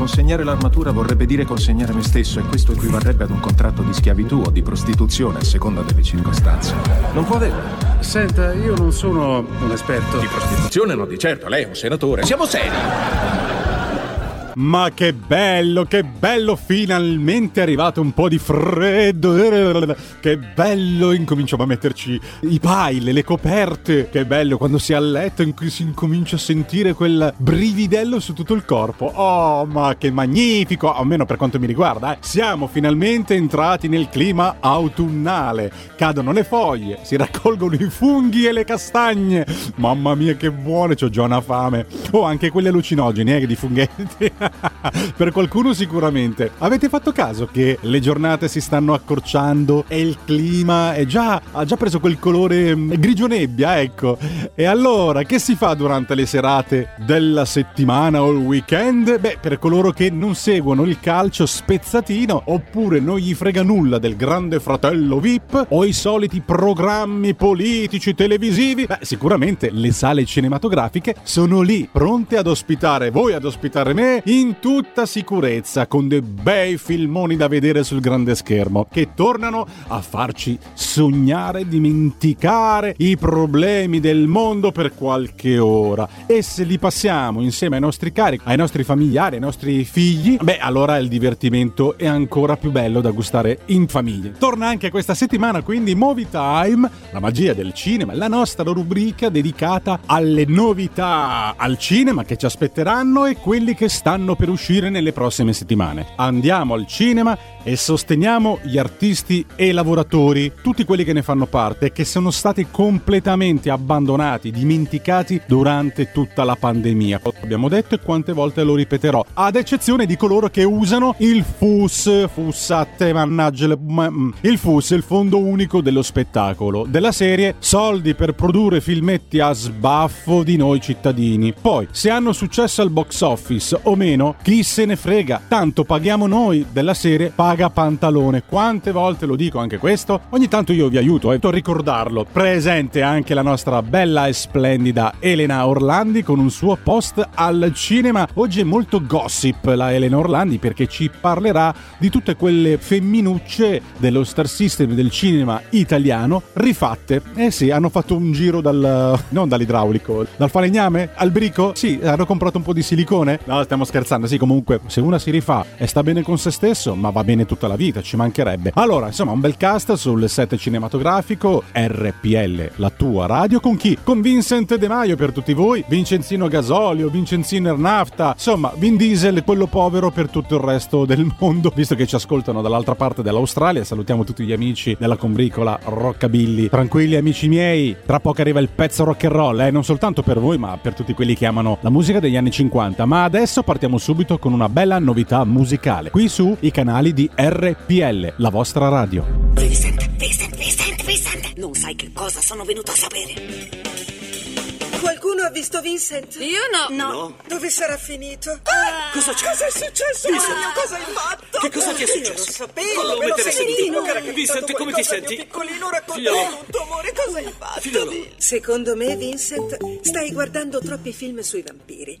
Consegnare l'armatura vorrebbe dire consegnare me stesso e questo equivarrebbe ad un contratto di schiavitù o di prostituzione a seconda delle circostanze. Non può averlo. Senta, io non sono un esperto. Di prostituzione no, di certo, lei è un senatore. Siamo seri. Ma che bello, che bello, finalmente è arrivato un po' di freddo. Che bello, incominciamo a metterci i pile, le coperte. Che bello quando si è a letto in cui si incomincia a sentire quel brividello su tutto il corpo. Oh, ma che magnifico, almeno per quanto mi riguarda. Eh. Siamo finalmente entrati nel clima autunnale. Cadono le foglie, si raccolgono i funghi e le castagne. Mamma mia che buone, c'ho già una fame. Oh, anche quelle allucinogene, eh, di funghetti. per qualcuno sicuramente. Avete fatto caso che le giornate si stanno accorciando e il clima è già, ha già preso quel colore mm, grigio nebbia, ecco. E allora, che si fa durante le serate della settimana o il weekend? Beh, per coloro che non seguono il calcio spezzatino, oppure non gli frega nulla del grande fratello VIP o i soliti programmi politici televisivi, beh, sicuramente le sale cinematografiche sono lì, pronte ad ospitare voi, ad ospitare me, in tutta sicurezza con dei bei filmoni da vedere sul grande schermo che tornano a farci sognare, dimenticare i problemi del mondo per qualche ora e se li passiamo insieme ai nostri cari, ai nostri familiari, ai nostri figli, beh allora il divertimento è ancora più bello da gustare in famiglia. Torna anche questa settimana quindi Movie Time, la magia del cinema, la nostra rubrica dedicata alle novità al cinema che ci aspetteranno e quelli che stanno stanno per uscire nelle prossime settimane. Andiamo al cinema e sosteniamo gli artisti e i lavoratori, tutti quelli che ne fanno parte e che sono stati completamente abbandonati, dimenticati durante tutta la pandemia. Abbiamo detto e quante volte lo ripeterò, ad eccezione di coloro che usano il FUS, fussate, mannaggia, mm, il FUS, il Fondo Unico dello Spettacolo, della serie soldi per produrre filmetti a sbaffo di noi cittadini. Poi, se hanno successo al box office o meno, chi se ne frega, tanto paghiamo noi della serie, paga pantalone. Quante volte lo dico anche questo? Ogni tanto io vi aiuto, eh, a ricordarlo. Presente anche la nostra bella e splendida Elena Orlandi con un suo post al cinema. Oggi è molto gossip la Elena Orlandi perché ci parlerà di tutte quelle femminucce dello star system del cinema italiano rifatte. Eh sì, hanno fatto un giro dal... non dall'idraulico, dal falegname al brico. Sì, hanno comprato un po' di silicone. No, stiamo scherzando. Sì, comunque, se una si rifà e sta bene con se stesso, ma va bene tutta la vita, ci mancherebbe. Allora, insomma, un bel cast sul set cinematografico RPL, la tua radio con chi? Con Vincent De Maio per tutti voi, Vincenzino Gasolio, Vincenzino Ernafta, insomma, Vin Diesel, quello povero per tutto il resto del mondo, visto che ci ascoltano dall'altra parte dell'Australia. Salutiamo tutti gli amici della combricola Rockabilly. Tranquilli amici miei, tra poco arriva il pezzo rock and roll, eh, non soltanto per voi, ma per tutti quelli che amano la musica degli anni 50. Ma adesso partiamo subito con una bella novità musicale, qui su i canali di RPL, la vostra radio. Vincent, Vincent, Vincent, Vincent, non sai che cosa sono venuto a sapere. Qualcuno ha visto Vincent? Io no. No. Dove sarà finito? Ah, Cosa c'è? Cosa è successo? Vincent. Mio, cosa hai fatto? Che cosa ti è successo? non lo sapevo, me lo mettere capitato Vincent, come ti senti? piccolino, raccontami tutto, amore, cosa hai fatto? Figliolo. Secondo me, Vincent, stai guardando troppi film sui vampiri.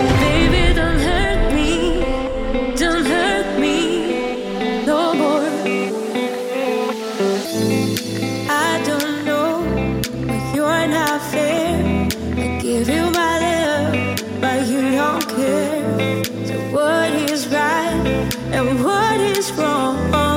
And what is wrong?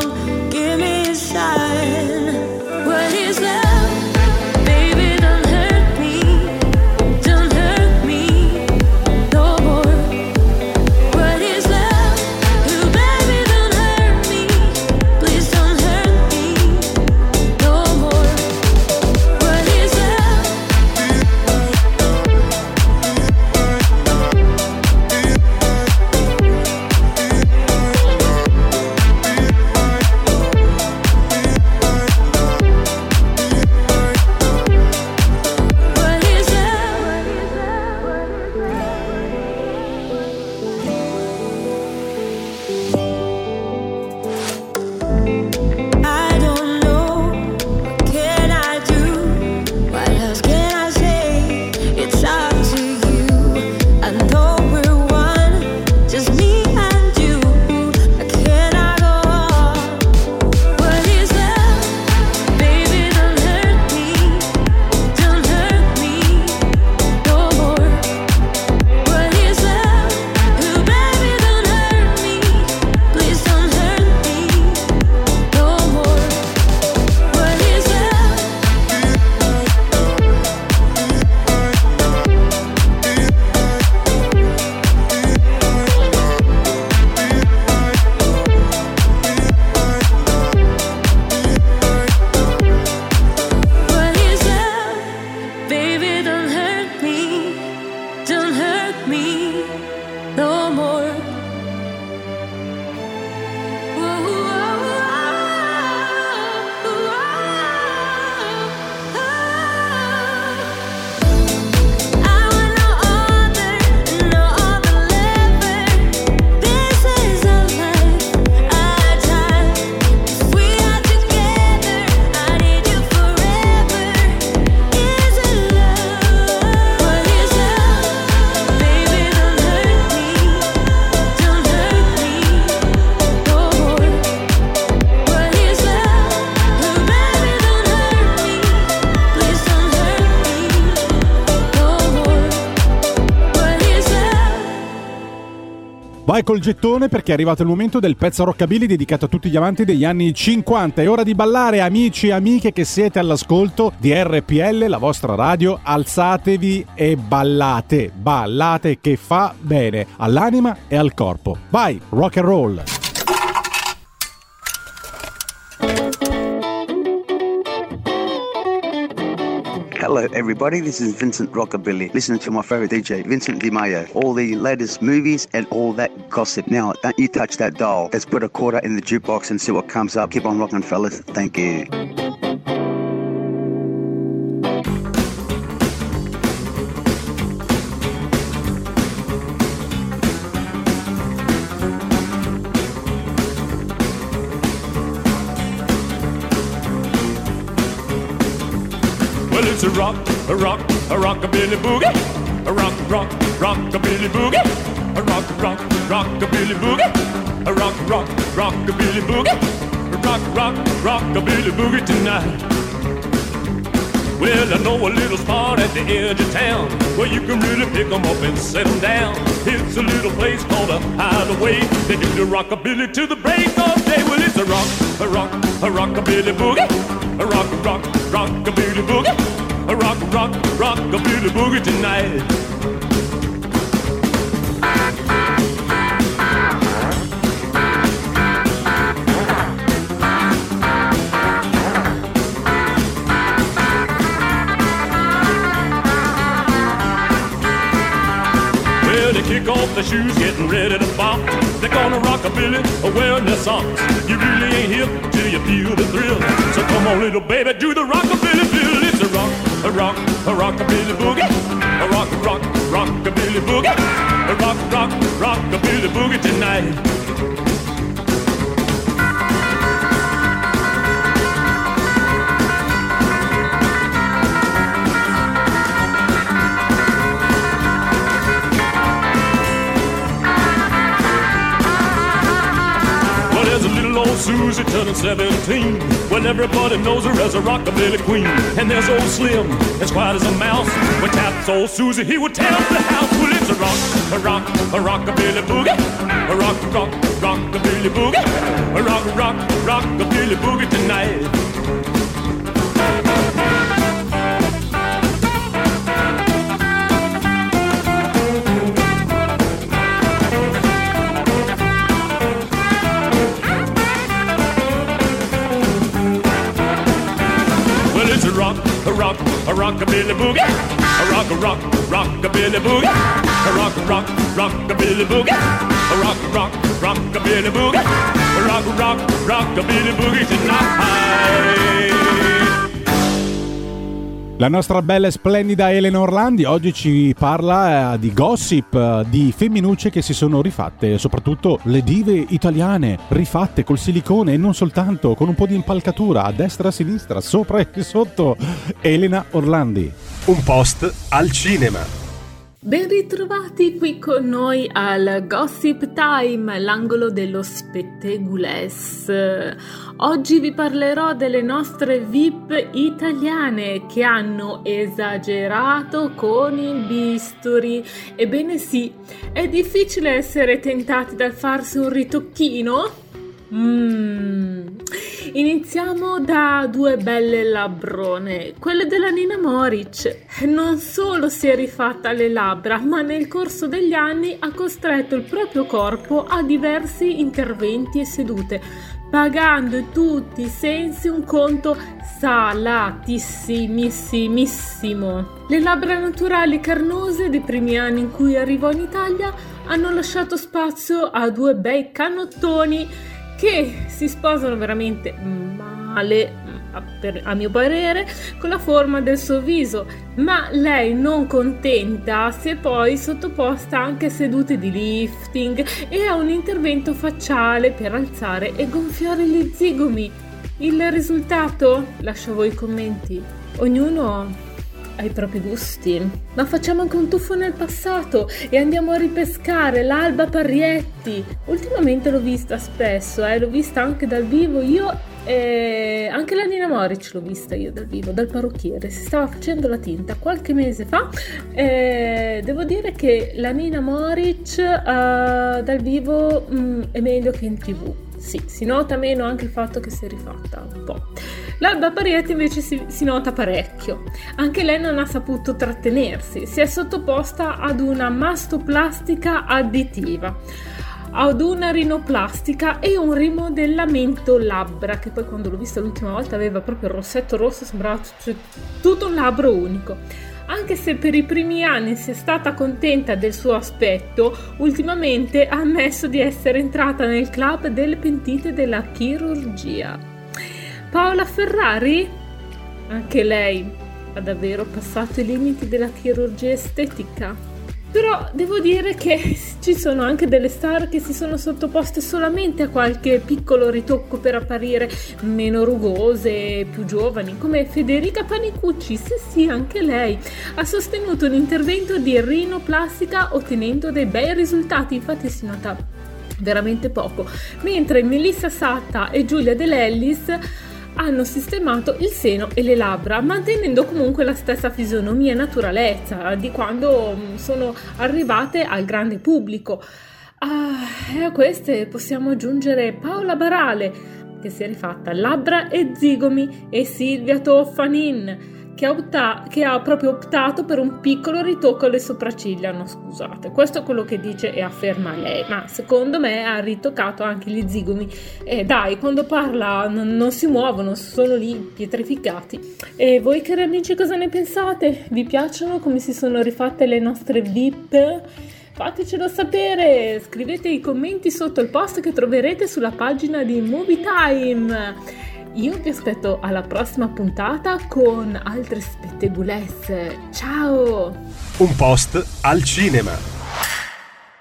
Col gettone perché è arrivato il momento del pezzo rockabilly dedicato a tutti gli amanti degli anni 50. È ora di ballare, amici e amiche che siete all'ascolto di RPL, la vostra radio. Alzatevi e ballate. Ballate che fa bene all'anima e al corpo. Vai, rock and roll. Hello, everybody. This is Vincent Rockabilly. Listen to my favorite DJ, Vincent Di Maio. All the latest movies and all that gossip. Now, don't you touch that dial. Let's put a quarter in the jukebox and see what comes up. Keep on rocking, fellas. Thank you. Rockabilly boogie. A rock, rock, rockabilly boogie. A rock, rock, rockabilly boogie. A rock, rock, rockabilly boogie. A rock, rock, rockabilly boogie tonight. Well, I know a little spot at the edge of town where you can really pick 'em up and set 'em down. It's a little place called a hideaway. They do the rockabilly to the break of day. Well, it's a rock, a rock, a rockabilly boogie. A rock, rock, rockabilly boogie rock, rock, rock a billy boogie tonight. Well, they kick off the shoes, getting ready to bop. They're gonna rock a billy, wearing their socks. You really ain't hip till you feel the thrill. So come on, little baby, do the rock a rockabilly feel. It's a rock a rock, a rock rockabilly boogie. A rock, a rock, rockabilly boogie. A rock, rock, a rockabilly boogie tonight. Susie turning 17. Well, everybody knows her as a rockabilly queen. And there's old Slim, as quiet as a mouse. When taps old Susie, he would up the house. Well, it's a rock, a rock, a rockabilly boogie. A rock, rock, rockabilly boogie. A rock, rock, rockabilly boogie tonight. A rockabilly boogie. A rock, a rock, rockabilly boogie. A rock, a rock, rockabilly boogie. A rock, a rock, rockabilly boogie. A rock, a rock, rockabilly boogie tonight. La nostra bella e splendida Elena Orlandi oggi ci parla eh, di gossip, eh, di femminucce che si sono rifatte, soprattutto le dive italiane, rifatte col silicone e non soltanto, con un po' di impalcatura a destra, a sinistra, sopra e sotto. Elena Orlandi. Un post al cinema. Ben ritrovati qui con noi al Gossip Time, l'angolo dello spettegules. Oggi vi parlerò delle nostre VIP italiane che hanno esagerato con il bisturi. Ebbene sì, è difficile essere tentati dal farsi un ritocchino? Mm. Iniziamo da due belle labbrone, quelle della Nina Moric. Non solo si è rifatta le labbra, ma nel corso degli anni ha costretto il proprio corpo a diversi interventi e sedute, pagando in tutti i sensi un conto salatissimissimissimo. Le labbra naturali carnose dei primi anni in cui arrivò in Italia hanno lasciato spazio a due bei canottoni che si sposano veramente male a, per- a mio parere con la forma del suo viso. Ma lei non contenta si è poi sottoposta anche a sedute di lifting e a un intervento facciale per alzare e gonfiare gli zigomi. Il risultato? Lascio voi i commenti. Ognuno ha i propri gusti. Ma facciamo anche un tuffo nel passato e andiamo a ripescare l'Alba Parrietti. Ultimamente l'ho vista spesso, eh, l'ho vista anche dal vivo io e anche la Nina Moric l'ho vista io dal vivo, dal parrucchiere. Si stava facendo la tinta qualche mese fa. E devo dire che la Nina Moric eh, dal vivo mm, è meglio che in tv. Sì, si nota meno anche il fatto che si è rifatta un po'. L'Alba Parietti invece si, si nota parecchio. Anche lei non ha saputo trattenersi, si è sottoposta ad una mastoplastica additiva, ad una rinoplastica e un rimodellamento labbra, che poi quando l'ho vista l'ultima volta aveva proprio il rossetto rosso, sembrava tutto un labbro unico. Anche se per i primi anni si è stata contenta del suo aspetto, ultimamente ha ammesso di essere entrata nel club delle pentite della chirurgia. Paola Ferrari? Anche lei ha davvero passato i limiti della chirurgia estetica. Però devo dire che ci sono anche delle star che si sono sottoposte solamente a qualche piccolo ritocco per apparire meno rugose, più giovani, come Federica Panicucci. Sì, sì, anche lei ha sostenuto un intervento di rinoplastica ottenendo dei bei risultati, infatti si nota veramente poco, mentre Melissa Satta e Giulia De Lellis hanno sistemato il seno e le labbra, mantenendo comunque la stessa fisionomia e naturalezza di quando mm, sono arrivate al grande pubblico. Ah, e a queste possiamo aggiungere Paola Barale, che si è rifatta labbra e zigomi, e Silvia Toffanin, che ha, opta- che ha proprio optato per un piccolo ritocco alle sopracciglia. No, scusate, questo è quello che dice e afferma lei, ma secondo me ha ritoccato anche gli zigomi. E dai, quando parla n- non si muovono, sono lì pietrificati. E voi, cari amici, cosa ne pensate? Vi piacciono come si sono rifatte le nostre VIP? Fatecelo sapere, scrivete i commenti sotto il post che troverete sulla pagina di Movie Time. Io vi aspetto alla prossima puntata con altre spettegulezze. Ciao! Un post al cinema.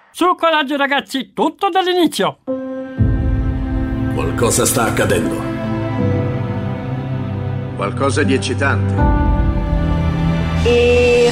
Su coraggio ragazzi, tutto dall'inizio. Qualcosa sta accadendo. Qualcosa di eccitante. E...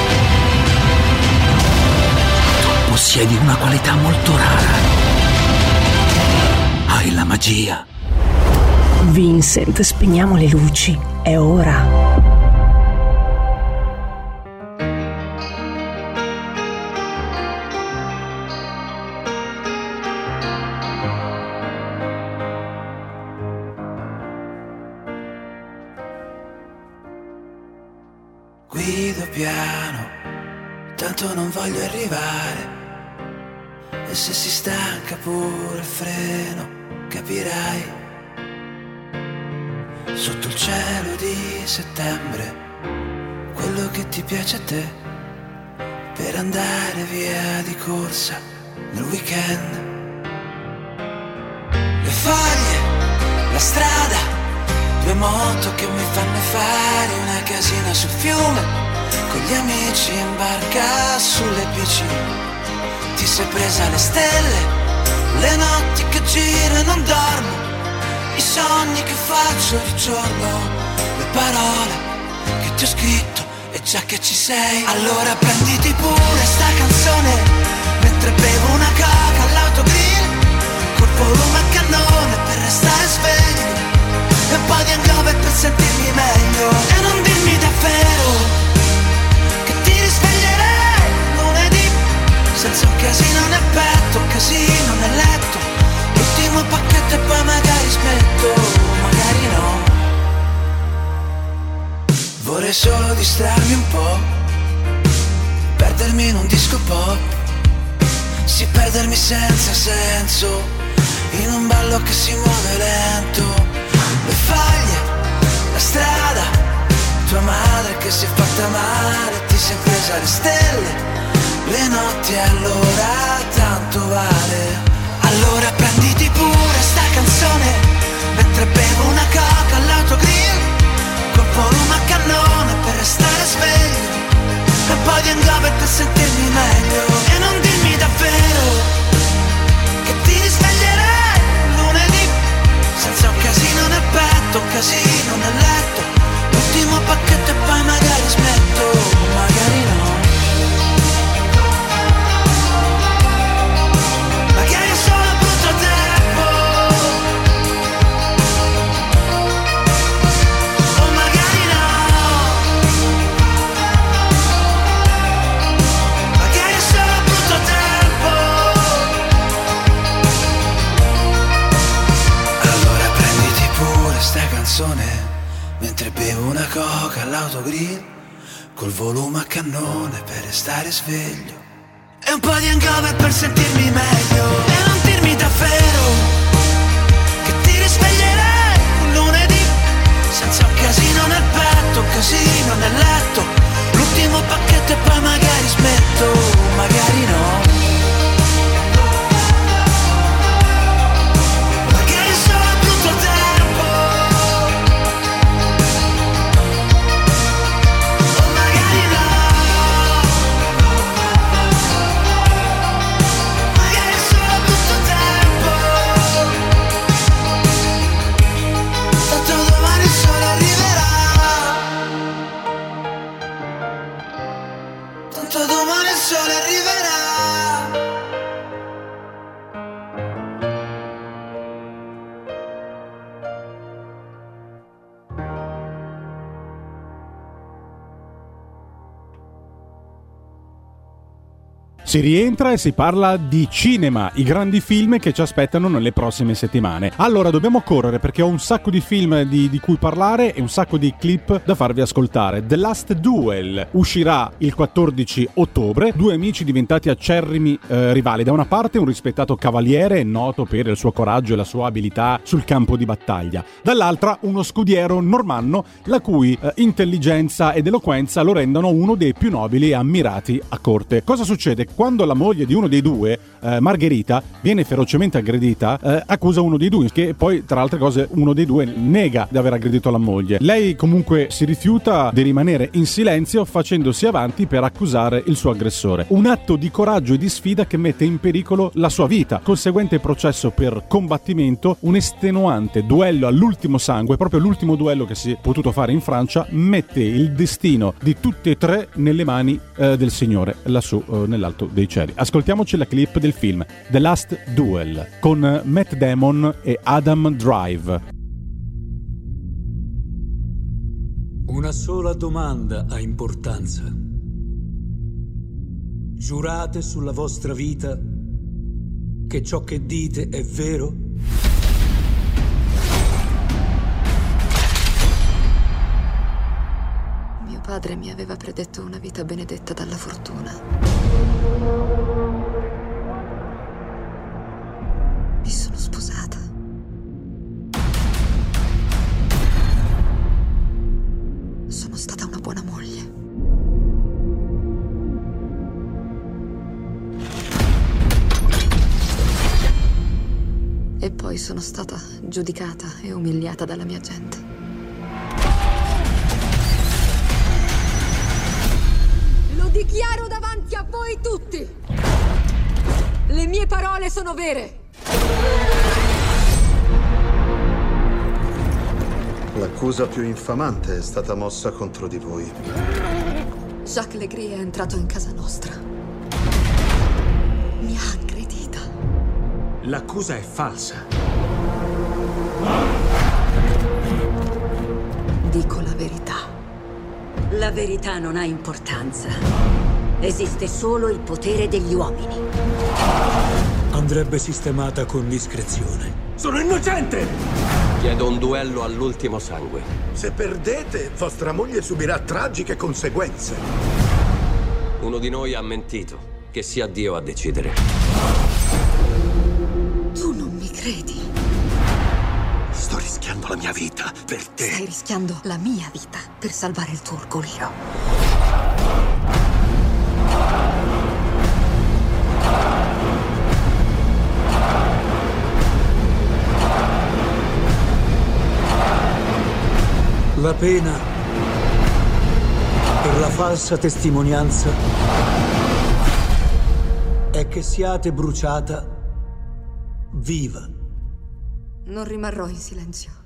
Possiedi una qualità molto rara. Hai la magia. Vincent, spegniamo le luci. È ora. Settembre, quello che ti piace a te, per andare via di corsa nel weekend. Le foglie, la strada, due moto che mi fanno fare una casina sul fiume, con gli amici in barca sulle bici. Ti sei presa le stelle, le notti che giro e non dormo, i sogni che faccio di giorno, parole che ti ho scritto e già che ci sei, allora prenditi pure sta canzone, mentre bevo una coca all'autogrill, col volume a cannone per restare sveglio, e un po' di hangover per sentirmi meglio, e non dirmi davvero che ti risveglierei lunedì senza un casino nel petto, un casino nel letto L'ultimo pacchetto e poi magari smetto, magari no Vorrei solo distrarmi un po' Perdermi in un disco pop. Sì, perdermi senza senso In un ballo che si muove lento. Le faglie, la strada Tua madre che si è fatta male Ti sei presa le stelle le notti allora tanto vale. Allora prenditi pure sta canzone Mentre bevo una coca all'autogrill Col volume a cannone per restare sveglio E poi di hangover per sentirmi meglio. E non dirmi davvero Che ti risveglierei lunedì. Senza un casino nel petto, un casino nel letto. L'ultimo pacchetto e poi magari smetto. Magari no restare sveglio. E un po' di hangover per sentirmi meglio Si rientra e si parla di cinema, i grandi film che ci aspettano nelle prossime settimane. Allora dobbiamo correre perché ho un sacco di film di, di cui parlare e un sacco di clip da farvi ascoltare. The Last Duel uscirà il 14 ottobre. Due amici diventati acerrimi eh, rivali. Da una parte un rispettato cavaliere noto per il suo coraggio e la sua abilità sul campo di battaglia. Dall'altra uno scudiero normanno la cui eh, intelligenza ed eloquenza lo rendono uno dei più nobili e ammirati a corte. Cosa succede? Quando la moglie di uno dei due, eh, Margherita, viene ferocemente aggredita, eh, accusa uno dei due, che poi tra altre cose uno dei due nega di aver aggredito la moglie. Lei comunque si rifiuta di rimanere in silenzio facendosi avanti per accusare il suo aggressore. Un atto di coraggio e di sfida che mette in pericolo la sua vita. Conseguente processo per combattimento, un estenuante duello all'ultimo sangue, proprio l'ultimo duello che si è potuto fare in Francia, mette il destino di tutti e tre nelle mani eh, del Signore, lassù eh, nell'alto dei cieli. Ascoltiamoci la clip del film The Last Duel con Matt Damon e Adam Drive. Una sola domanda ha importanza. Giurate sulla vostra vita che ciò che dite è vero? Mio padre mi aveva predetto una vita benedetta dalla fortuna. Mi sono sposata. Sono stata una buona moglie. E poi sono stata giudicata e umiliata dalla mia gente. Dichiaro davanti a voi tutti. Le mie parole sono vere. L'accusa più infamante è stata mossa contro di voi. Jacques Legris è entrato in casa nostra. Mi ha aggredita. L'accusa è falsa. La verità non ha importanza. Esiste solo il potere degli uomini. Andrebbe sistemata con discrezione. Sono innocente! Chiedo un duello all'ultimo sangue. Se perdete, vostra moglie subirà tragiche conseguenze. Uno di noi ha mentito. Che sia Dio a decidere. Tu non mi credi. La mia vita per te. Stai rischiando la mia vita per salvare il tuo orgoglio. La pena per la falsa testimonianza è che siate bruciata viva. Non rimarrò in silenzio.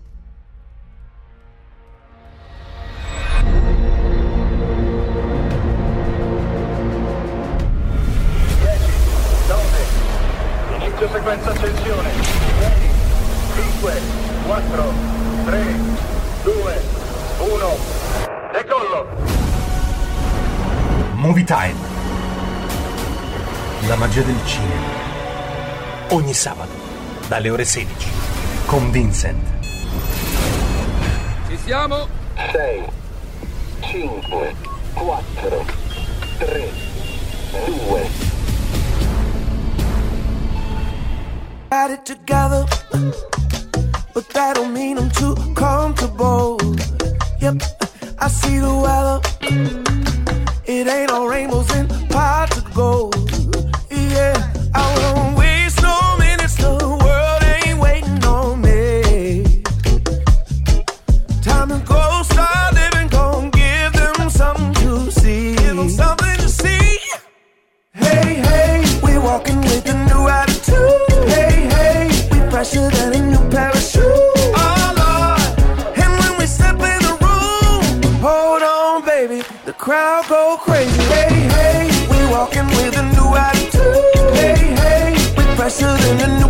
Accensione. 6, 5, 4, 3, 2, 1. Decollo. Movie Time. La magia del cinema. Ogni sabato, dalle ore 16. Con Vincent. Ci siamo? 6, 5, 4, 3, 2, got it together, but that don't mean I'm too comfortable. Yep, I see the weather. It ain't all rainbows and pots of gold. Yeah, I won't than a new parachute. Oh, Lord. And when we step in the room, hold on, baby, the crowd go crazy. Hey, hey, we walking with a new attitude. Hey, hey, we fresher than a new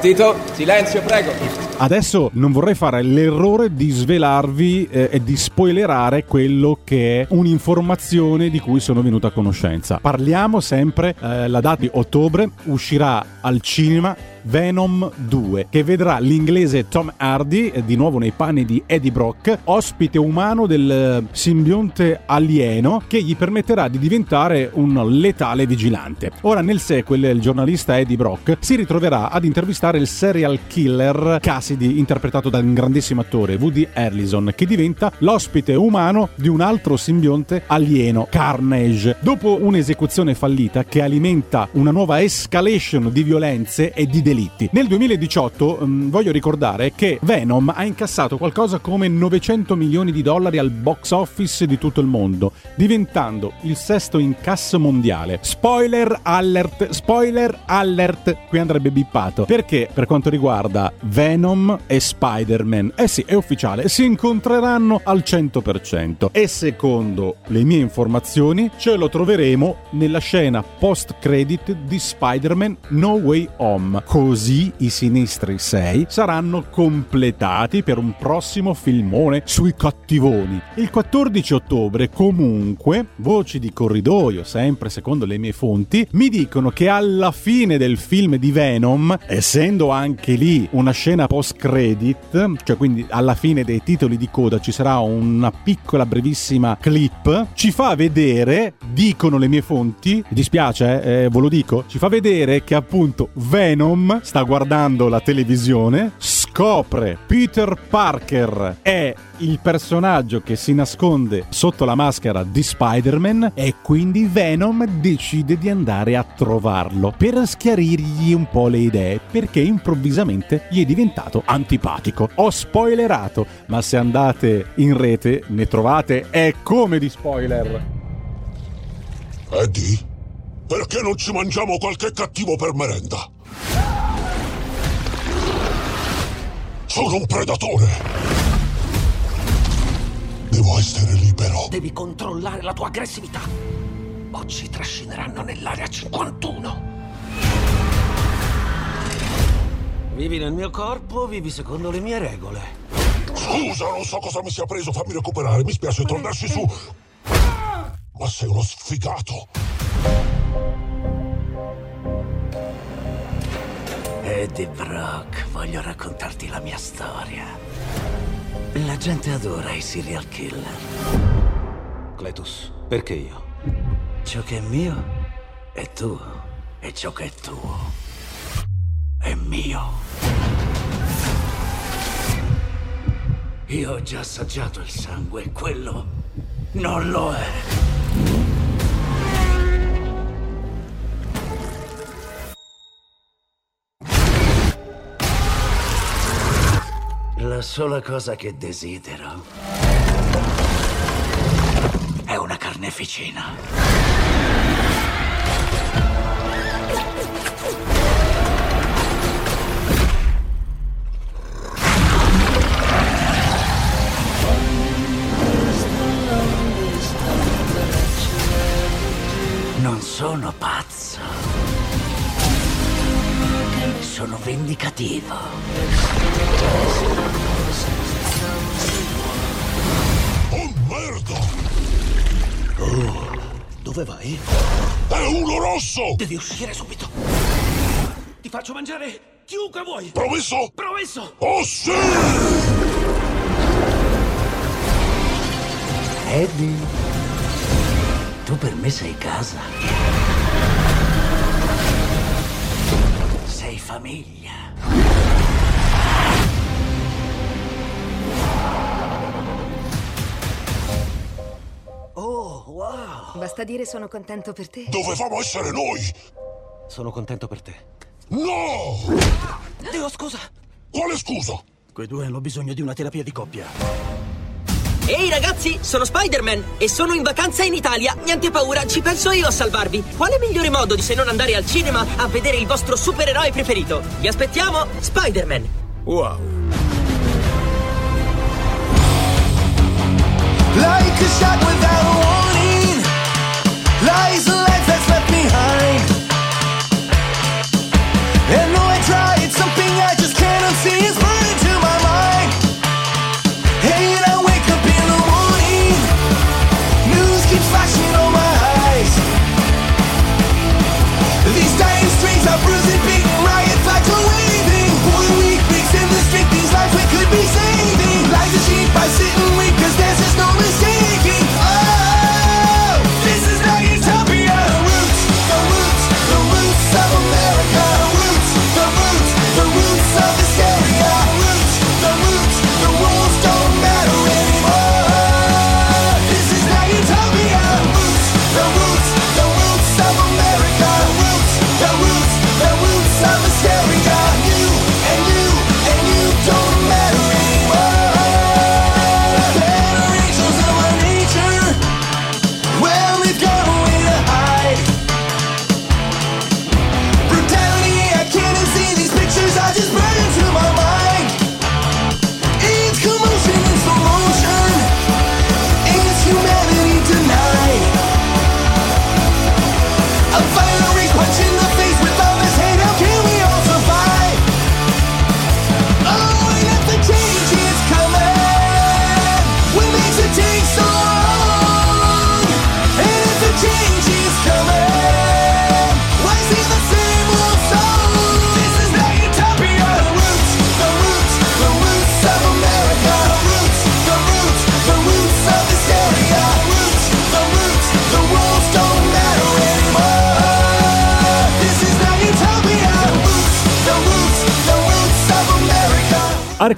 Partito? Silenzio, prego. Adesso non vorrei fare l'errore di svelarvi eh, e di spoilerare quello che è un'informazione di cui sono venuto a conoscenza. Parliamo sempre, eh, la data di ottobre uscirà al cinema Venom 2, che vedrà l'inglese Tom Hardy, eh, di nuovo nei panni di Eddie Brock, ospite umano del eh, simbionte alieno che gli permetterà di diventare un letale vigilante. Ora, nel sequel, il giornalista Eddie Brock si ritroverà ad intervistare il serial killer Cassidy, interpretato da un grandissimo attore, Woody Harrelson, che diventa l'ospite umano di un altro simbionte alieno, Carnage. Dopo un'esecuzione fallita che alimenta una nuova escalation di violenze e di delitti. Nel 2018 mm, voglio ricordare che Venom ha incassato qualcosa come 900 milioni di dollari al box office di tutto il mondo, diventando il sesto incasso mondiale. Spoiler alert, spoiler alert, qui andrebbe bippato. Perché per quanto riguarda Venom e Spider-Man, eh sì, è ufficiale, si incontreranno al 100%. E secondo le mie informazioni ce lo troveremo nella scena post credit di Spider-Man No Way Home. Così i Sinistri 6 saranno completati per un prossimo filmone sui cattivoni. Il 14 ottobre, comunque, voci di corridoio, sempre secondo le mie fonti, mi dicono che alla fine del film di Venom, essendo anche lì una scena post credit, cioè quindi alla fine dei titoli di coda ci sarà una piccola brevissima clip, ci fa vedere, dicono le mie fonti, mi dispiace, eh, ve lo dico, ci fa vedere che appunto Venom sta guardando la televisione, scopre Peter Parker è il personaggio che si nasconde sotto la maschera di Spider-Man e quindi Venom decide di andare a trovarlo per schiarirgli un po' le idee perché improvvisamente gli è diventato antipatico. Ho spoilerato, ma se andate in rete ne trovate è come di spoiler. Eddie, perché non ci mangiamo qualche cattivo per merenda? Sono un predatore. Devo essere libero. Devi controllare la tua aggressività. O ci trascineranno nell'area 51. Vivi nel mio corpo, vivi secondo le mie regole. Scusa, non so cosa mi sia preso, fammi recuperare. Mi spiace tornarsi su. Ma sei uno sfigato. Eddie Brock, voglio raccontarti la mia storia. La gente adora i serial killer. Cletus, perché io? Ciò che è mio è tuo. E ciò che è tuo è mio. Io ho già assaggiato il sangue, quello non lo è. La sola cosa che desidero è una carneficina. Dove vai? È uno rosso! Devi uscire subito. Ti faccio mangiare chiunque vuoi. Promesso? Promesso. Oh sì! Eddie, tu per me sei casa. Sei famiglia. Basta dire sono contento per te. Dovevamo essere noi! Sono contento per te. No! Dio, scusa! Quale scusa? Quei due hanno bisogno di una terapia di coppia. Ehi ragazzi, sono Spider-Man e sono in vacanza in Italia. Niente paura, ci penso io a salvarvi. Quale migliore modo di se non andare al cinema a vedere il vostro supereroe preferito? Vi aspettiamo, Spider-Man. Wow. Like a shot without Lies a life that's left behind. And though I try,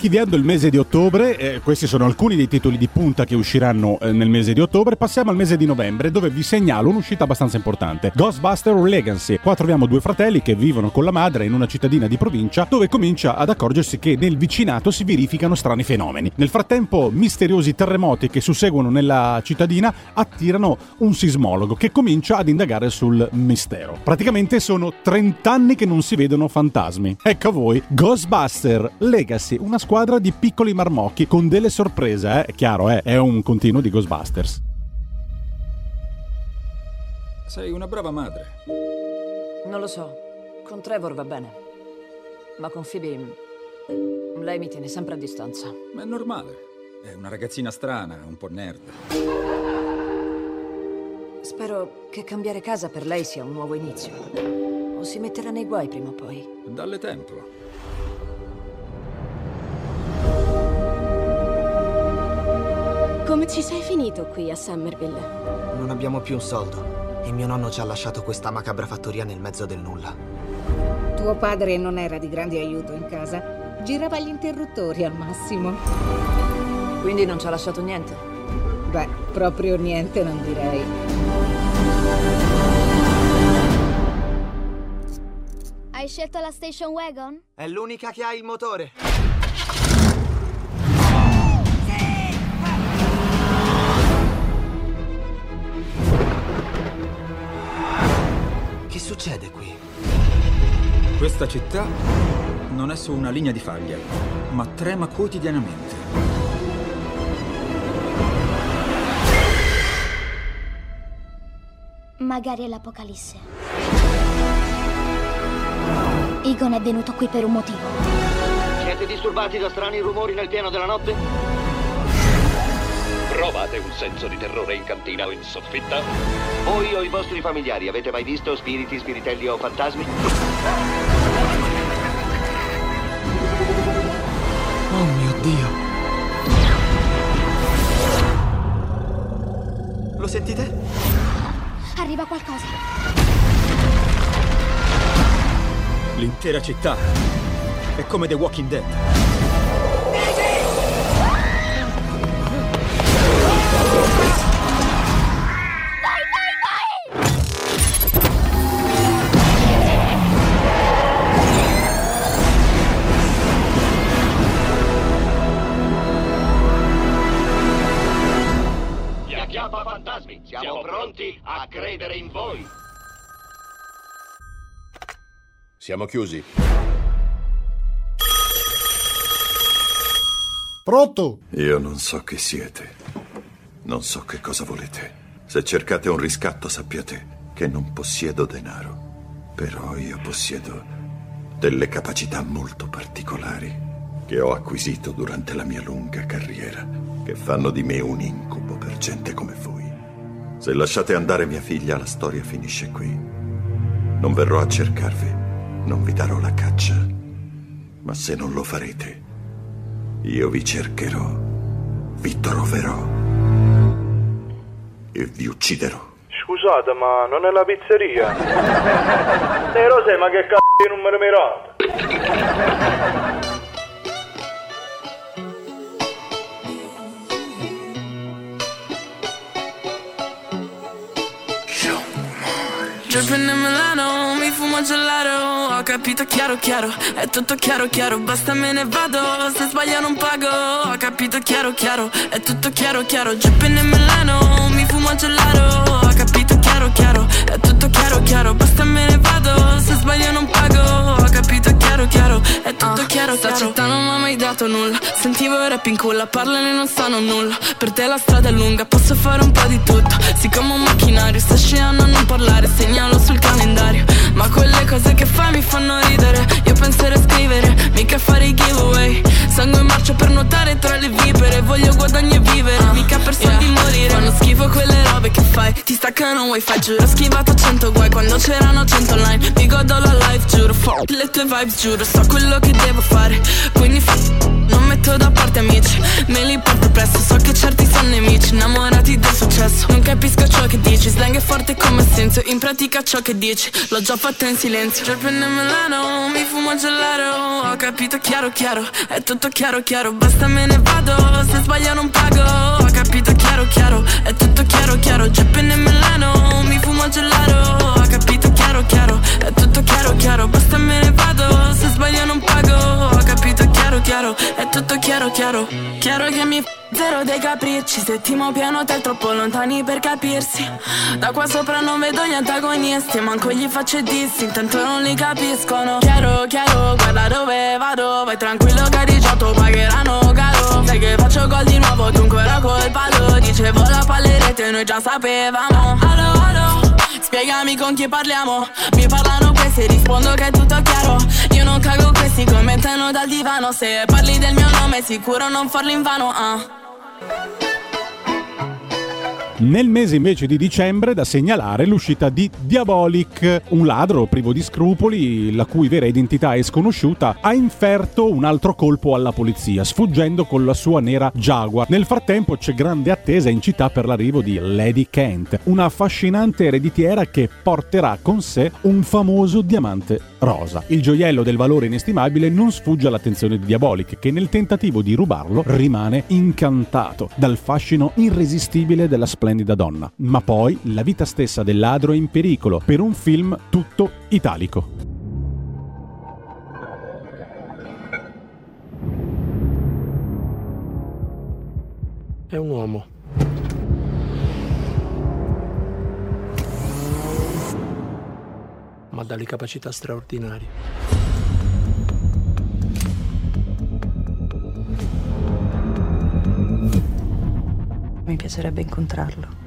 Archiviando il mese di ottobre, eh, questi sono alcuni dei titoli di punta che usciranno eh, nel mese di ottobre. Passiamo al mese di novembre, dove vi segnalo un'uscita abbastanza importante: Ghostbuster Legacy. Qua troviamo due fratelli che vivono con la madre in una cittadina di provincia, dove comincia ad accorgersi che nel vicinato si verificano strani fenomeni. Nel frattempo, misteriosi terremoti che susseguono nella cittadina attirano un sismologo che comincia ad indagare sul mistero. Praticamente sono 30 anni che non si vedono fantasmi. Ecco a voi Ghostbuster Legacy, una squadra di piccoli marmocchi con delle sorprese, eh? È chiaro, eh? È un continuo di Ghostbusters. Sei una brava madre. Non lo so. Con Trevor va bene. Ma con Phoebe. Lei mi tiene sempre a distanza. Ma è normale. È una ragazzina strana, un po' nerd. Spero che cambiare casa per lei sia un nuovo inizio. O si metterà nei guai prima o poi. Dalle tempo. Come ci sei finito qui a Somerville? Non abbiamo più un soldo e mio nonno ci ha lasciato questa macabra fattoria nel mezzo del nulla. Tuo padre non era di grande aiuto in casa. Girava gli interruttori al massimo. Quindi non ci ha lasciato niente? Beh, proprio niente non direi. Hai scelto la station wagon? È l'unica che ha il motore. Succede qui? Questa città non è su una linea di faglia, ma trema quotidianamente. Magari è l'Apocalisse. Egon è venuto qui per un motivo. Siete disturbati da strani rumori nel pieno della notte? Provate un senso di terrore in cantina o in soffitta? Voi o i vostri familiari avete mai visto spiriti, spiritelli o fantasmi? Oh mio Dio. Lo sentite? Arriva qualcosa. L'intera città è come The Walking Dead. Siamo chiusi. Pronto? Io non so chi siete. Non so che cosa volete. Se cercate un riscatto sappiate che non possiedo denaro. Però io possiedo delle capacità molto particolari che ho acquisito durante la mia lunga carriera, che fanno di me un incubo per gente come voi. Se lasciate andare mia figlia, la storia finisce qui. Non verrò a cercarvi, non vi darò la caccia. Ma se non lo farete, io vi cercherò, vi troverò e vi ucciderò. Scusate, ma non è la pizzeria? Te lo sai, ma che c***o di numero mirate? Fumo gelato Ho capito chiaro chiaro, è tutto chiaro chiaro Basta me ne vado, se sbaglio non pago Ho capito chiaro chiaro, è tutto chiaro chiaro Dripping in Milano, mi fumo gelato Ho capito chiaro chiaro, è tutto chiaro chiaro Basta me ne vado, se sbaglio non pago Ho capito chiaro chiaro, è tutto chiaro chiaro Sta città non mi ha mai dato nulla. Sentivo il rap in culla, parlano e non sanno nulla. Per te la strada è lunga, posso fare un po' di tutto. Siccome un macchinario, sta scegliendo a non parlare Segnalo sul calendario Ma quelle cose che fai mi fanno ridere. Io penserei a scrivere, mica fare i giveaway. Sangue in marcia per nuotare tra le vipere. Voglio guadagni e vivere, mica per soldi morire. Fanno schifo quelle robe che fai Ti staccano wifi, giuro Schivato 100 guai quando c'erano 100 online. Mi godo la life, giuro Fuck le tue vibes, giuro. So quello che devo fare Quindi fa non metto da parte amici Me li porto presto. So che certi sono nemici Innamorati del successo. Non capisco ciò che dici Slang è forte come senso. In pratica ciò che dici L'ho già fatto in silenzio. Già prende Milano Mi fumo gelato. Ho capito chiaro chiaro È tutto chiaro chiaro. Basta me ne vado Se sbaglio non pago. Ho capito chiaro chiaro È tutto chiaro chiaro. Già prende Milano Mi fumo gelato. Ho capito chiaro chiaro È tutto chiaro chiaro. Basta me ne vado Se sbaglio non pago. Ho capito chiaro chiaro È tutto chiaro chiaro. Chiaro che mi zero dei capricci. Settimo piano te troppo lontani per capirsi. Da qua sopra non vedo gli antagonisti Manco gli faccio dissi Intanto non li capiscono. Chiaro chiaro Guarda dove vado Vai tranquillo che di giotto pagheranno caro. Sai che faccio gol di nuovo Tu ancora col palo. Dicevo la pallerete Noi già sapevamo. Allo allo Spiegami con chi parliamo. Mi parlano questi rispondo che è tutto chiaro. Io non cago questi commentano dal divano. Se parli del mio nome sicuro non farlo in vano ah. Bye. Nel mese invece di dicembre da segnalare l'uscita di Diabolic, un ladro privo di scrupoli, la cui vera identità è sconosciuta, ha inferto un altro colpo alla polizia, sfuggendo con la sua nera Jaguar. Nel frattempo c'è grande attesa in città per l'arrivo di Lady Kent, una affascinante ereditiera che porterà con sé un famoso diamante rosa. Il gioiello del valore inestimabile non sfugge all'attenzione di Diabolic, che nel tentativo di rubarlo rimane incantato dal fascino irresistibile della splendida donna. Ma poi la vita stessa del ladro è in pericolo per un film tutto italico. È un uomo. Ma dalle capacità straordinarie. Mi piacerebbe incontrarlo.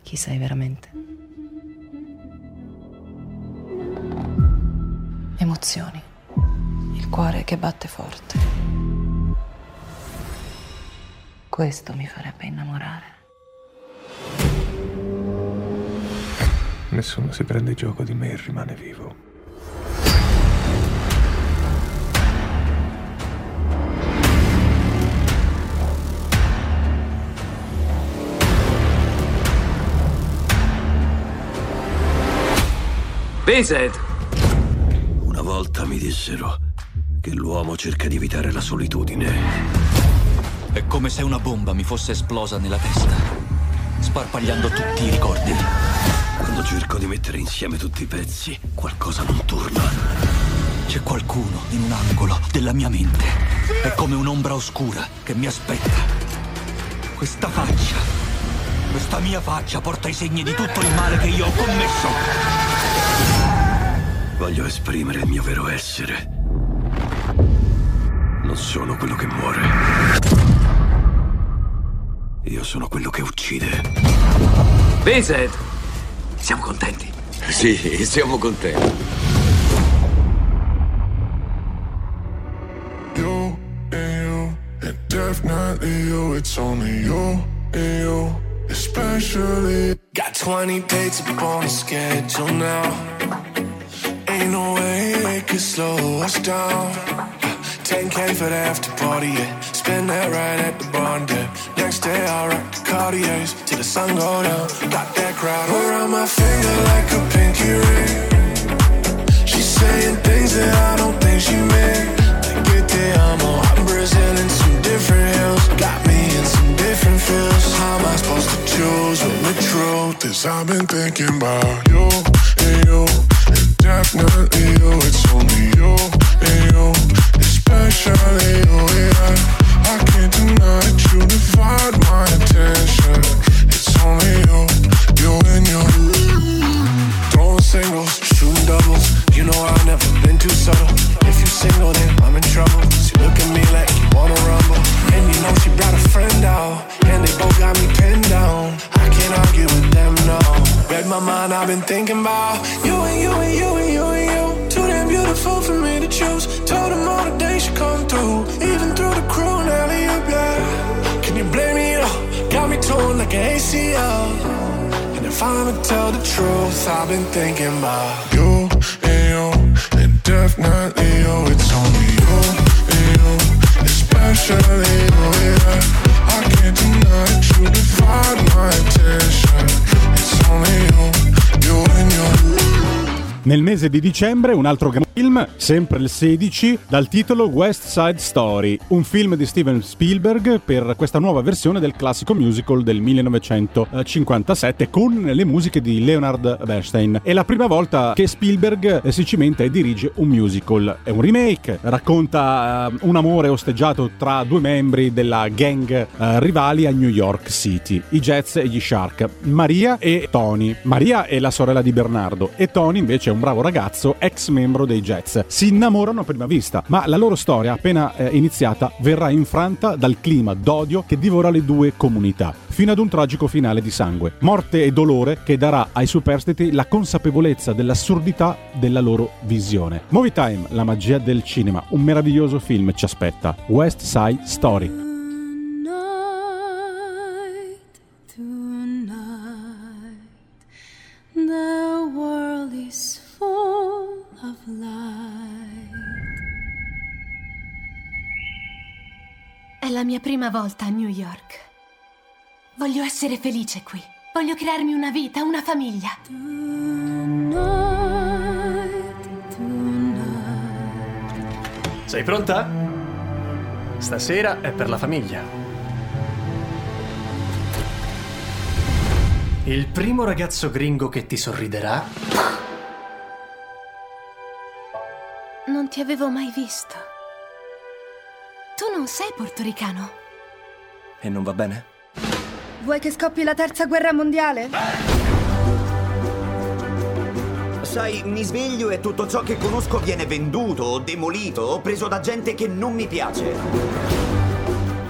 chi sei veramente. Emozioni. Il cuore che batte forte. Questo mi farebbe innamorare. Nessuno si prende gioco di me e rimane vivo. Vincent! Una volta mi dissero che l'uomo cerca di evitare la solitudine. È come se una bomba mi fosse esplosa nella testa, sparpagliando tutti i ricordi. Quando cerco di mettere insieme tutti i pezzi, qualcosa non torna. C'è qualcuno in un angolo della mia mente. È come un'ombra oscura che mi aspetta. Questa faccia, questa mia faccia porta i segni di tutto il male che io ho commesso. Voglio esprimere il mio vero essere. Non sono quello che muore. Io sono quello che uccide. Vincent! Siamo contenti. Sì, siamo contenti. You and you, and definitely you. It's only you and you, especially. Got 20 dates up on the schedule now. They could slow us down. 10k for the after party, yeah. Spend that right at the barn, yeah. Next day I'll rock the Cartiers till the sun go down. Got that crowd around my finger like a pinky ring. She's saying things that I don't think she meant. Like get te amo, I'm Brazil in some different hills. Got me in some different feels. How am I supposed to choose when the truth is I've been thinking about you and you definitely you. It's only you and you. Yeah, I can't deny you divide my attention. It's only you, you and you. Singles, doubles. You know I've never been too subtle. If you single, then I'm in trouble. She look at me like you wanna rumble. And you know she brought a friend out. And they both got me pinned down. I can't argue with them, no. Read my mind, I've been choose. Told them all the days she come through. Even through the crew, now up, yeah. Can you blame me? Oh, got me torn like an ACL. And if I'ma tell the truth, I've been thinking about you and you, and definitely you. It's only you and you, especially you. Yeah, I can't deny you divide my attention. It's only you, you and you. Nel mese di dicembre un altro film, sempre il 16, dal titolo West Side Story, un film di Steven Spielberg per questa nuova versione del classico musical del 1957 con le musiche di Leonard Bernstein. È la prima volta che Spielberg eh, si cimenta e dirige un musical. È un remake, racconta eh, un amore osteggiato tra due membri della gang eh, rivali a New York City, i Jets e gli Shark, Maria e Tony. Maria è la sorella di Bernardo e Tony invece è un bravo ragazzo, ex membro dei Jets. Si innamorano a prima vista, ma la loro storia, appena eh, iniziata, verrà infranta dal clima d'odio che divora le due comunità, fino ad un tragico finale di sangue. Morte e dolore che darà ai superstiti la consapevolezza dell'assurdità della loro visione. Movie Time, la magia del cinema, un meraviglioso film ci aspetta. West Side Story. The world is full of light. È la mia prima volta a New York. Voglio essere felice qui. Voglio crearmi una vita, una famiglia. Sei pronta? Stasera è per la famiglia. Il primo ragazzo gringo che ti sorriderà Non ti avevo mai visto. Tu non sei portoricano. e non va bene? Vuoi che scoppi la terza guerra mondiale? Sai, mi sveglio e tutto ciò che conosco viene venduto o demolito o preso da gente che non mi piace.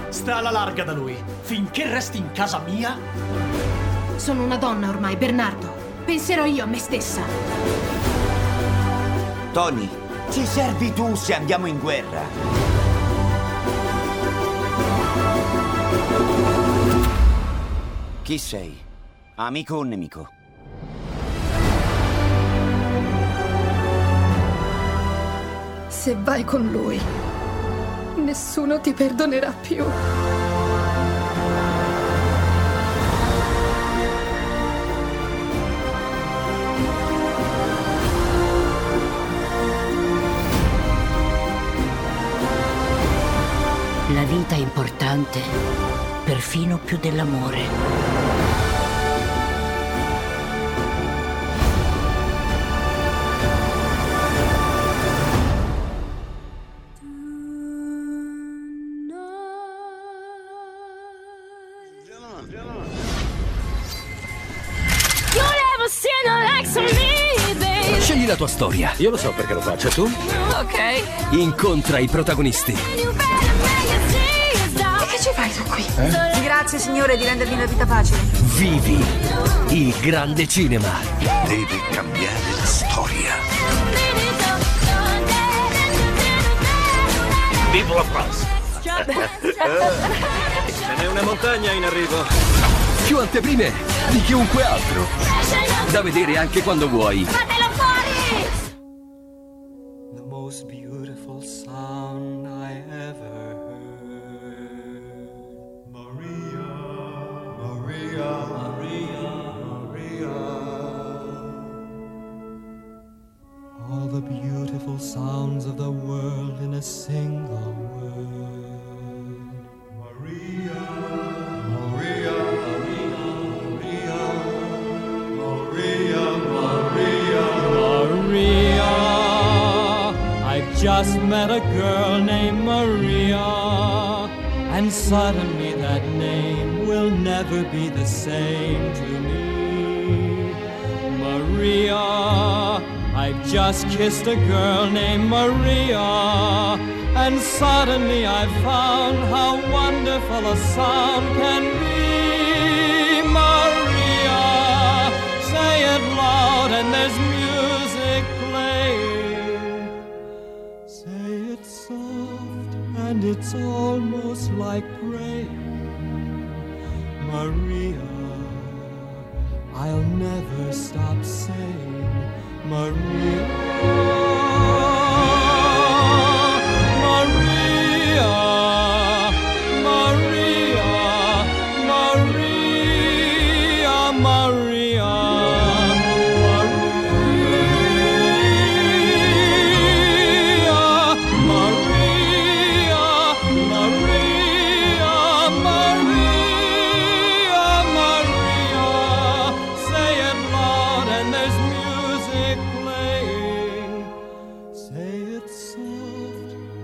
Sta alla larga da lui. Finché resti in casa mia, Sono una donna ormai, Bernardo. Penserò io a me stessa. Tony, ci servi tu se andiamo in guerra. Chi sei? Amico o nemico? Se vai con lui, nessuno ti perdonerà più. Importante, perfino più dell'amore. Storia. Io lo so perché lo faccio. Tu? Ok. Incontra i protagonisti. E che ci fai tu qui? Eh? Grazie signore di rendermi la vita facile. Vivi il grande cinema. Devi cambiare la storia. Vive la France. Ce n'è una montagna in arrivo. Più anteprime di chiunque altro. Da vedere anche quando vuoi. Kissed a girl named Maria, and suddenly I've found how wonderful a sound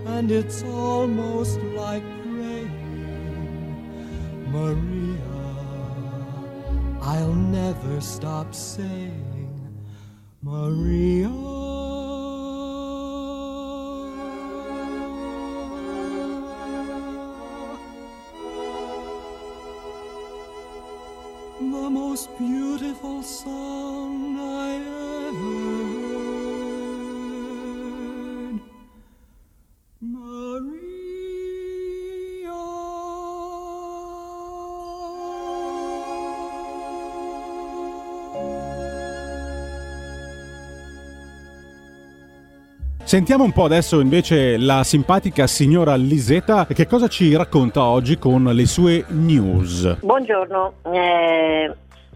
and it's almost like praying. Maria, I'll never stop saying, Maria. The most beautiful song Sentiamo un po' adesso invece la simpatica signora Lisetta che cosa ci racconta oggi con le sue news. Buongiorno, eh,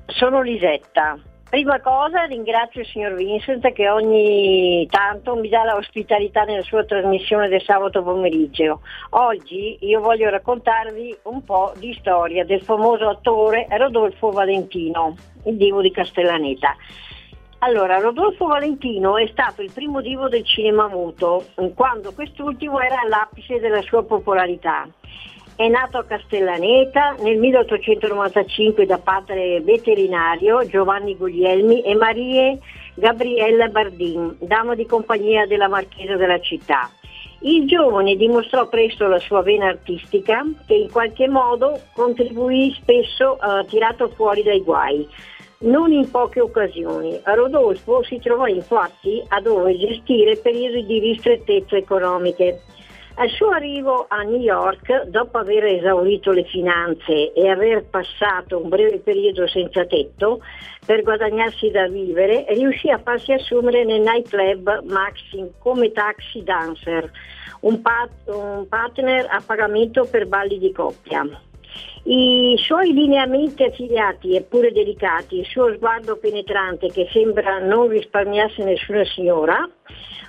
sono Lisetta. Prima cosa ringrazio il signor Vincent che ogni tanto mi dà l'ospitalità nella sua trasmissione del sabato pomeriggio. Oggi io voglio raccontarvi un po' di storia del famoso attore Rodolfo Valentino, il divo di Castellaneta. Allora, Rodolfo Valentino è stato il primo divo del cinema muto, quando quest'ultimo era all'apice della sua popolarità. È nato a Castellaneta nel 1895 da padre veterinario Giovanni Guglielmi e Marie Gabriella Bardin, dama di compagnia della marchesa della città. Il giovane dimostrò presto la sua vena artistica che in qualche modo contribuì spesso a tirato fuori dai guai. Non in poche occasioni. Rodolfo si trovò infatti a dover gestire periodi di ristrettezze economiche. Al suo arrivo a New York, dopo aver esaurito le finanze e aver passato un breve periodo senza tetto per guadagnarsi da vivere, riuscì a farsi assumere nel nightclub Maxim come taxi dancer, un, pat- un partner a pagamento per balli di coppia. I suoi lineamenti affiliati eppure delicati, il suo sguardo penetrante che sembra non risparmiasse nessuna signora,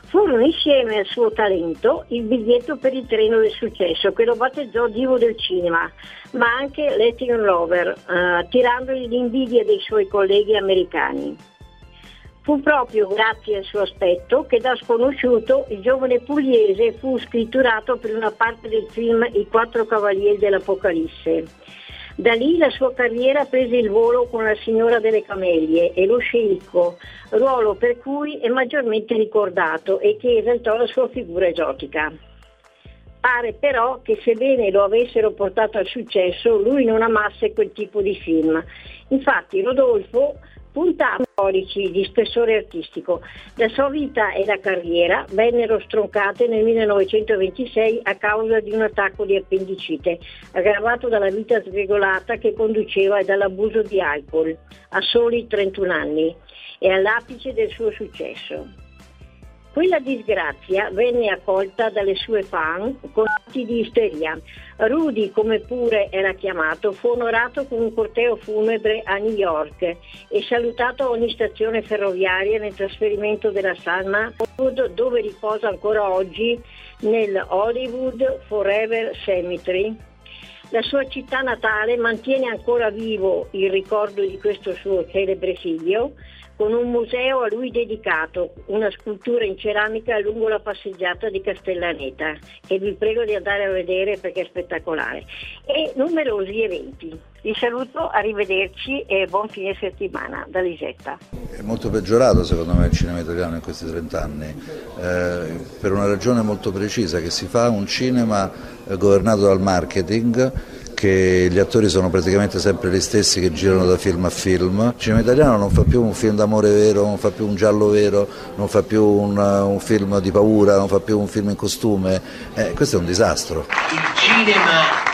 furono insieme al suo talento il biglietto per il treno del successo che lo battezzò divo del cinema, ma anche Latin Lover, eh, tirandogli l'invidia dei suoi colleghi americani. Fu proprio grazie al suo aspetto che da sconosciuto il giovane pugliese fu scritturato per una parte del film I quattro cavalieri dell'Apocalisse. Da lì la sua carriera prese il volo con la signora delle camelie e lo sceicco, ruolo per cui è maggiormente ricordato e che esaltò la sua figura esotica. Pare però che sebbene lo avessero portato al successo, lui non amasse quel tipo di film. Infatti Rodolfo puntava storici di spessore artistico. La sua vita e la carriera vennero stroncate nel 1926 a causa di un attacco di appendicite, aggravato dalla vita sregolata che conduceva e dall'abuso di alcol, a soli 31 anni e all'apice del suo successo. Quella disgrazia venne accolta dalle sue fan con atti di isteria. Rudy, come pure era chiamato, fu onorato con un corteo funebre a New York e salutato a ogni stazione ferroviaria nel trasferimento della salma, dove riposa ancora oggi nel Hollywood Forever Cemetery. La sua città natale mantiene ancora vivo il ricordo di questo suo celebre figlio, con un museo a lui dedicato, una scultura in ceramica lungo la passeggiata di Castellaneta, che vi prego di andare a vedere perché è spettacolare, e numerosi eventi. Vi saluto, arrivederci e buon fine settimana da Lisetta. È molto peggiorato secondo me il cinema italiano in questi 30 anni, eh, per una ragione molto precisa, che si fa un cinema eh, governato dal marketing che gli attori sono praticamente sempre gli stessi che girano da film a film. Il cinema italiano non fa più un film d'amore vero, non fa più un giallo vero, non fa più un, un film di paura, non fa più un film in costume. Eh, questo è un disastro. Il cinema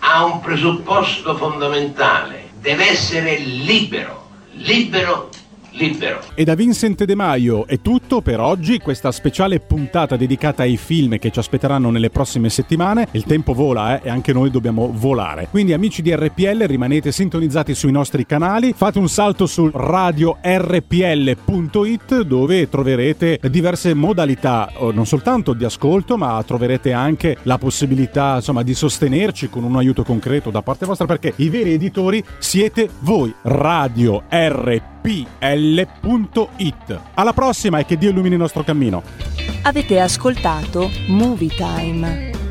ha un presupposto fondamentale, deve essere libero, libero libero. E da Vincent De Maio è tutto per oggi, questa speciale puntata dedicata ai film che ci aspetteranno nelle prossime settimane. Il tempo vola eh, e anche noi dobbiamo volare. Quindi amici di RPL rimanete sintonizzati sui nostri canali, fate un salto sul radio rpl.it dove troverete diverse modalità oh, non soltanto di ascolto ma troverete anche la possibilità insomma di sostenerci con un aiuto concreto da parte vostra perché i veri editori siete voi. Radio RPL pl.it. Alla prossima e che Dio illumini il nostro cammino. Avete ascoltato Movie Time.